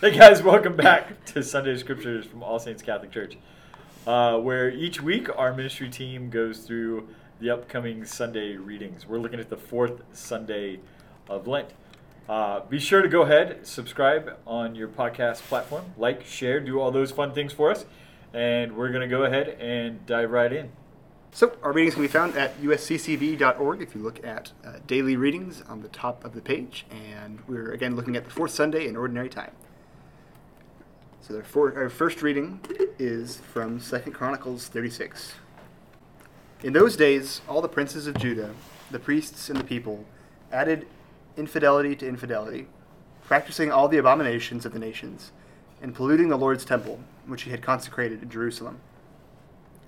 Hey guys, welcome back to Sunday Scriptures from All Saints Catholic Church, uh, where each week our ministry team goes through the upcoming Sunday readings. We're looking at the fourth Sunday of Lent. Uh, be sure to go ahead, subscribe on your podcast platform, like, share, do all those fun things for us, and we're going to go ahead and dive right in. So, our readings can be found at usccb.org if you look at uh, daily readings on the top of the page. And we're again looking at the fourth Sunday in Ordinary Time. So, our, first reading is from Second Chronicles 36. In those days, all the princes of Judah, the priests and the people, added infidelity to infidelity, practicing all the abominations of the nations, and polluting the Lord's temple, which he had consecrated in Jerusalem.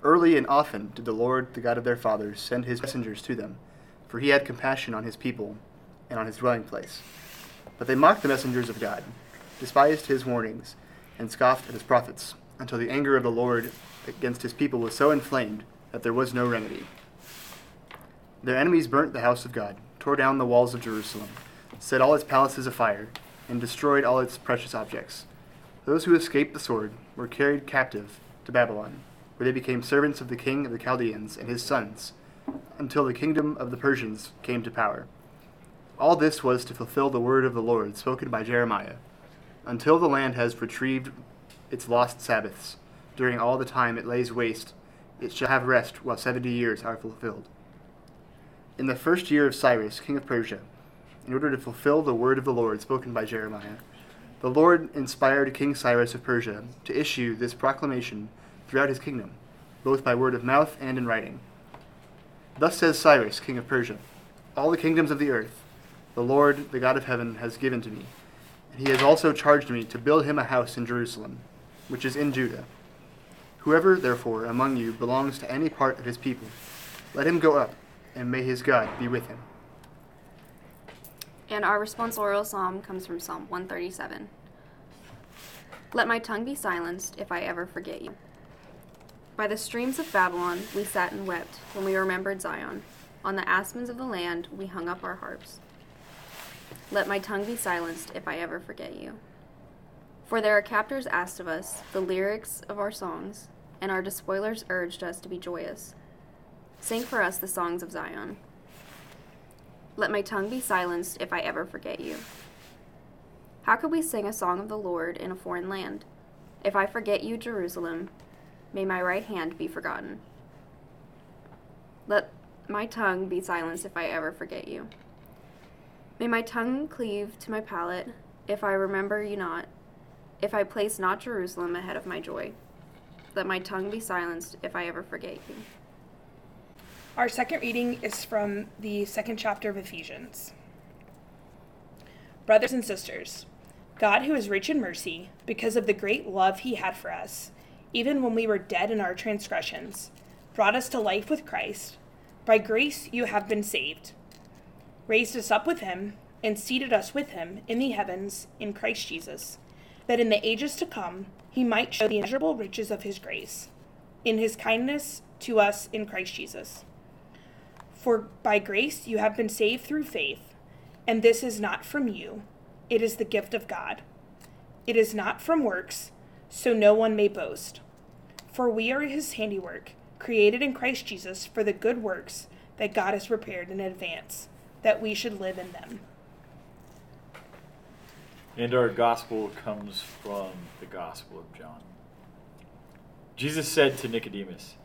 Early and often did the Lord, the God of their fathers, send his messengers to them, for he had compassion on his people and on his dwelling place. But they mocked the messengers of God, despised his warnings, and scoffed at his prophets, until the anger of the Lord against his people was so inflamed that there was no remedy. Their enemies burnt the house of God, tore down the walls of Jerusalem, set all its palaces afire, and destroyed all its precious objects. Those who escaped the sword were carried captive to Babylon where they became servants of the king of the Chaldeans and his sons, until the kingdom of the Persians came to power. All this was to fulfill the word of the Lord spoken by Jeremiah. Until the land has retrieved its lost Sabbaths, during all the time it lays waste, it shall have rest while seventy years are fulfilled. In the first year of Cyrus, king of Persia, in order to fulfill the word of the Lord spoken by Jeremiah, the Lord inspired King Cyrus of Persia to issue this proclamation throughout his kingdom, both by word of mouth and in writing. Thus says Cyrus, king of Persia All the kingdoms of the earth, the Lord, the God of heaven, has given to me, and he has also charged me to build him a house in Jerusalem, which is in Judah. Whoever, therefore, among you belongs to any part of his people, let him go up, and may his God be with him. And our responsorial psalm comes from Psalm 137. Let my tongue be silenced if I ever forget you. By the streams of Babylon we sat and wept when we remembered Zion. On the aspens of the land we hung up our harps. Let my tongue be silenced if I ever forget you. For there are captors asked of us the lyrics of our songs, and our despoilers urged us to be joyous. Sing for us the songs of Zion. Let my tongue be silenced if I ever forget you. How could we sing a song of the Lord in a foreign land? If I forget you, Jerusalem, May my right hand be forgotten. Let my tongue be silenced if I ever forget you. May my tongue cleave to my palate if I remember you not, if I place not Jerusalem ahead of my joy. Let my tongue be silenced if I ever forget you. Our second reading is from the second chapter of Ephesians. Brothers and sisters, God, who is rich in mercy, because of the great love he had for us, even when we were dead in our transgressions, brought us to life with Christ. By grace you have been saved. Raised us up with him, and seated us with him in the heavens in Christ Jesus, that in the ages to come he might show the immeasurable riches of his grace, in his kindness to us in Christ Jesus. For by grace you have been saved through faith, and this is not from you, it is the gift of God. It is not from works, so no one may boast. For we are his handiwork, created in Christ Jesus for the good works that God has prepared in advance, that we should live in them. And our gospel comes from the Gospel of John. Jesus said to Nicodemus,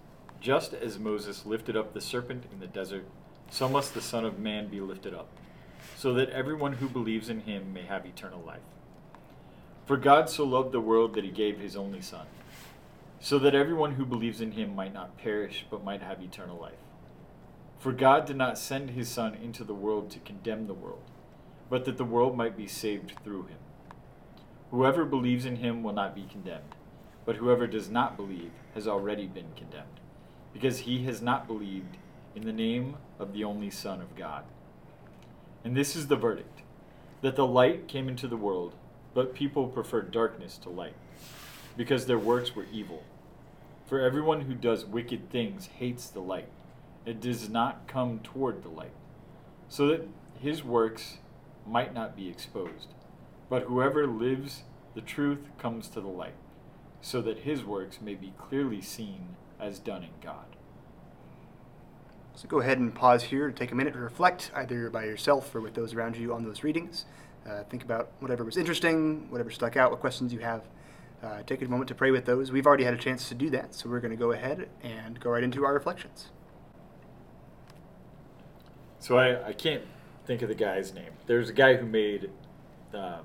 Just as Moses lifted up the serpent in the desert, so must the Son of Man be lifted up, so that everyone who believes in him may have eternal life. For God so loved the world that he gave his only Son so that everyone who believes in him might not perish, but might have eternal life. For God did not send his Son into the world to condemn the world, but that the world might be saved through him. Whoever believes in him will not be condemned, but whoever does not believe has already been condemned, because he has not believed in the name of the only Son of God. And this is the verdict that the light came into the world, but people preferred darkness to light because their works were evil. For everyone who does wicked things hates the light, and does not come toward the light, so that his works might not be exposed. But whoever lives the truth comes to the light, so that his works may be clearly seen as done in God. So go ahead and pause here to take a minute to reflect, either by yourself or with those around you on those readings. Uh, think about whatever was interesting, whatever stuck out, what questions you have. Uh, take a moment to pray with those. We've already had a chance to do that, so we're going to go ahead and go right into our reflections. So I, I can't think of the guy's name. There's a guy who made um,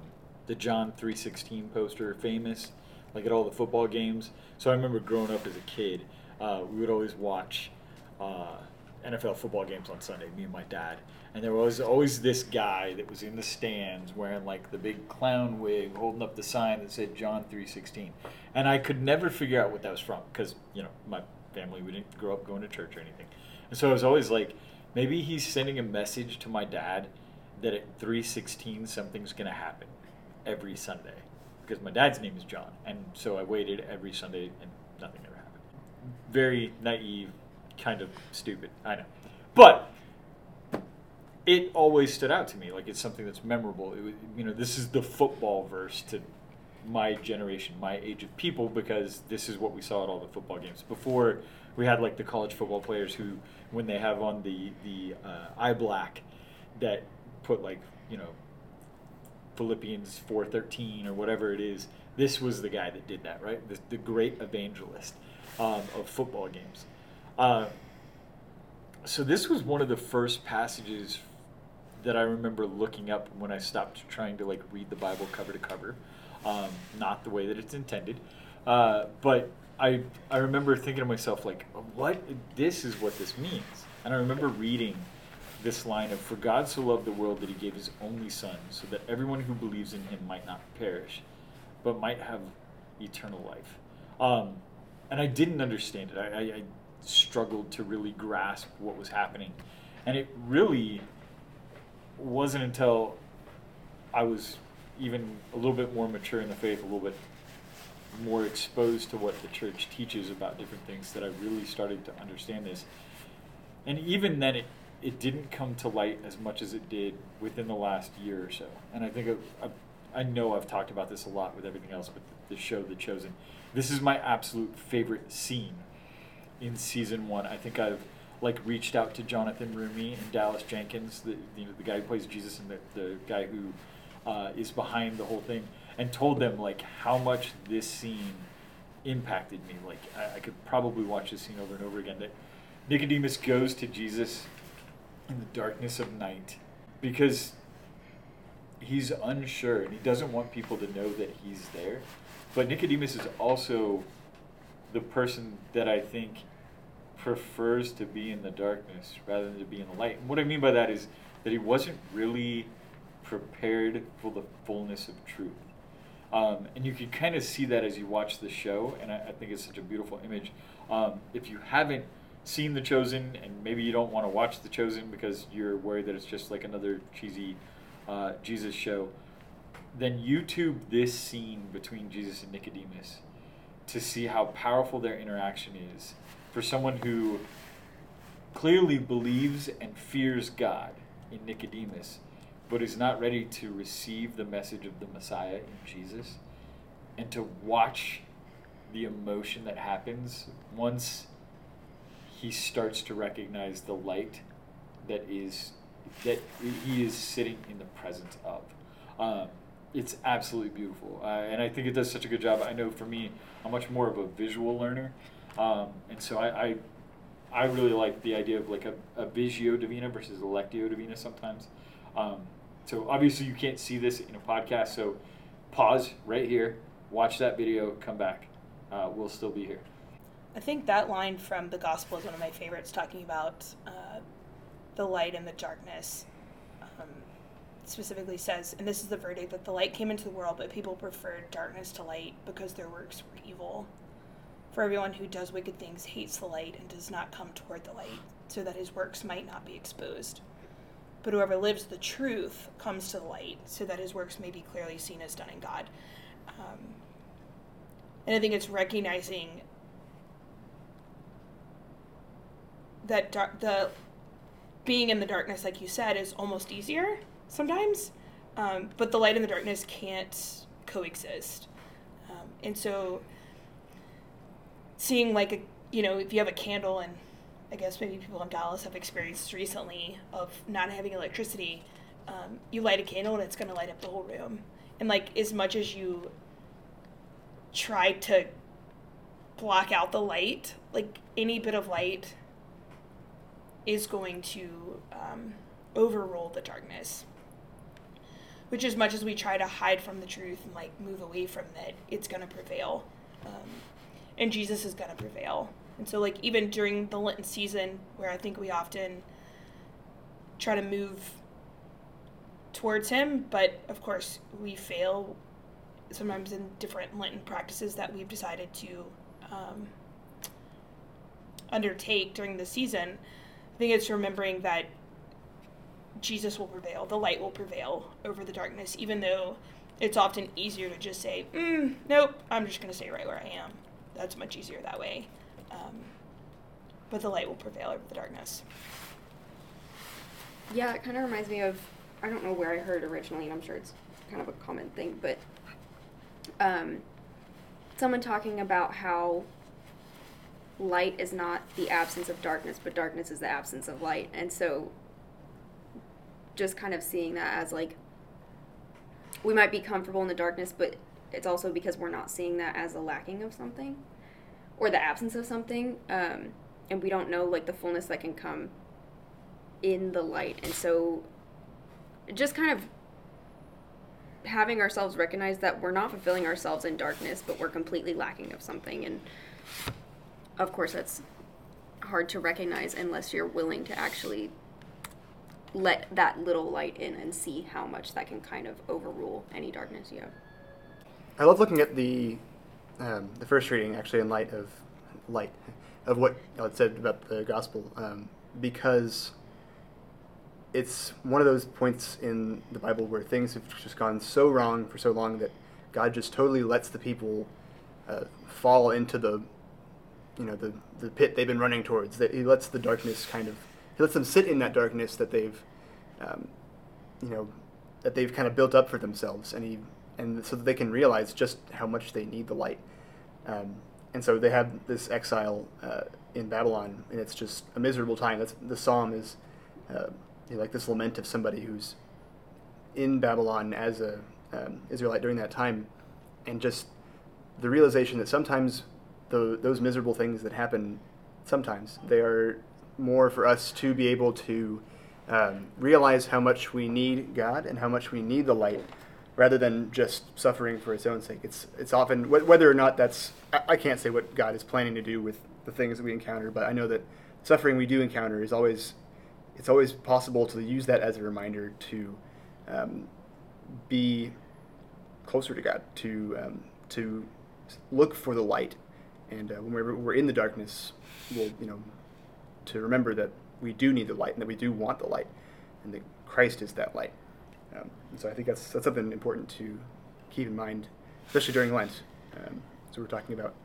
the John 316 poster famous, like at all the football games. So I remember growing up as a kid, uh, we would always watch uh, NFL football games on Sunday, me and my dad. And there was always this guy that was in the stands wearing like the big clown wig, holding up the sign that said John 316. And I could never figure out what that was from because, you know, my family, we didn't grow up going to church or anything. And so I was always like, maybe he's sending a message to my dad that at 316 something's going to happen every Sunday because my dad's name is John. And so I waited every Sunday and nothing ever happened. Very naive, kind of stupid, I know. But it always stood out to me like it's something that's memorable. It, was- you know, this is the football verse to my generation, my age of people, because this is what we saw at all the football games. Before we had like the college football players who, when they have on the the uh, eye black, that put like you know Philippians four thirteen or whatever it is. This was the guy that did that, right? The, the great evangelist um, of football games. Uh, so this was one of the first passages that I remember looking up when I stopped trying to like read the Bible cover to cover, um, not the way that it's intended. Uh, but I I remember thinking to myself like, what? This is what this means. And I remember reading this line of, "For God so loved the world that He gave His only Son, so that everyone who believes in Him might not perish, but might have eternal life." Um, and I didn't understand it. I, I, I struggled to really grasp what was happening, and it really wasn't until I was even a little bit more mature in the faith, a little bit more exposed to what the church teaches about different things that I really started to understand this. And even then, it, it didn't come to light as much as it did within the last year or so. And I think I've, I've, I know I've talked about this a lot with everything else, with the show The Chosen. This is my absolute favorite scene in season one. I think I've like reached out to Jonathan Roumie and Dallas Jenkins, the you know the guy who plays Jesus and the, the guy who uh, is behind the whole thing, and told them like how much this scene impacted me. Like I, I could probably watch this scene over and over again. That Nicodemus goes to Jesus in the darkness of night because he's unsure and he doesn't want people to know that he's there. But Nicodemus is also the person that I think prefers to be in the darkness rather than to be in the light. And what I mean by that is that he wasn't really prepared for the fullness of truth. Um, and you can kind of see that as you watch the show, and I, I think it's such a beautiful image. Um, if you haven't seen The Chosen, and maybe you don't want to watch The Chosen because you're worried that it's just like another cheesy uh, Jesus show, then YouTube this scene between Jesus and Nicodemus to see how powerful their interaction is for someone who clearly believes and fears God in Nicodemus, but is not ready to receive the message of the Messiah in Jesus, and to watch the emotion that happens once he starts to recognize the light that is that he is sitting in the presence of. Um, it's absolutely beautiful, uh, and I think it does such a good job. I know for me, I'm much more of a visual learner, um, and so I, I, I really like the idea of like a, a visio divina versus a lectio divina sometimes. Um, so obviously you can't see this in a podcast, so pause right here, watch that video, come back. Uh, we'll still be here. I think that line from the gospel is one of my favorites, talking about uh, the light and the darkness. Um, specifically says, and this is the verdict that the light came into the world, but people preferred darkness to light because their works were evil. For everyone who does wicked things hates the light and does not come toward the light, so that his works might not be exposed. But whoever lives the truth comes to the light, so that his works may be clearly seen as done in God. Um, and I think it's recognizing that dar- the being in the darkness, like you said, is almost easier sometimes, um, but the light and the darkness can't coexist. Um, and so seeing like a you know if you have a candle and I guess maybe people in Dallas have experienced recently of not having electricity. Um, you light a candle and it's going to light up the whole room. And like as much as you try to block out the light, like any bit of light is going to um, overrule the darkness. Which, as much as we try to hide from the truth and like move away from it, it's going to prevail. Um, and Jesus is going to prevail. And so, like, even during the Lenten season, where I think we often try to move towards Him, but of course, we fail sometimes in different Lenten practices that we've decided to um, undertake during the season. I think it's remembering that Jesus will prevail, the light will prevail over the darkness, even though it's often easier to just say, mm, nope, I'm just going to stay right where I am. That's much easier that way. Um, but the light will prevail over the darkness. Yeah, it kind of reminds me of I don't know where I heard originally, and I'm sure it's kind of a common thing, but um, someone talking about how light is not the absence of darkness, but darkness is the absence of light, and so just kind of seeing that as like we might be comfortable in the darkness, but it's also because we're not seeing that as a lacking of something or the absence of something um, and we don't know like the fullness that can come in the light. And so just kind of having ourselves recognize that we're not fulfilling ourselves in darkness but we're completely lacking of something. And of course that's hard to recognize unless you're willing to actually let that little light in and see how much that can kind of overrule any darkness you have. I love looking at the um, the first reading actually in light of light of what it said about the gospel um, because it's one of those points in the Bible where things have just gone so wrong for so long that God just totally lets the people uh, fall into the you know the the pit they've been running towards. That He lets the darkness kind of He lets them sit in that darkness that they've um, you know that they've kind of built up for themselves, and He and so that they can realize just how much they need the light. Um, and so they have this exile uh, in Babylon, and it's just a miserable time. That's the psalm is uh, like this lament of somebody who's in Babylon as a um, Israelite during that time, and just the realization that sometimes the, those miserable things that happen, sometimes they are more for us to be able to um, realize how much we need God and how much we need the light rather than just suffering for its own sake. It's it's often whether or not that's I, I, can't say what God is planning to do with the things that we encounter, but I know that suffering we do encounter is always it's always possible to use that as a reminder to um, be closer to God, to um, to look for the light, and uh, when we're, we're in the darkness, we'll you know to remember that we do need the light and that we do want the light, and that Christ is that light. Um, so I think that's that's something important to keep in mind, especially during Lent. Um, so we're talking about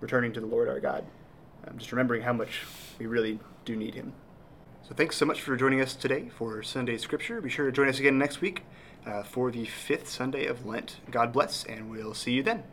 returning to the Lord our God, um, just remembering how much we really do need Him. So thanks so much for joining us today for Sunday Scripture. Be sure to join us again next week uh, for the fifth Sunday of Lent. God bless, and we'll see you then.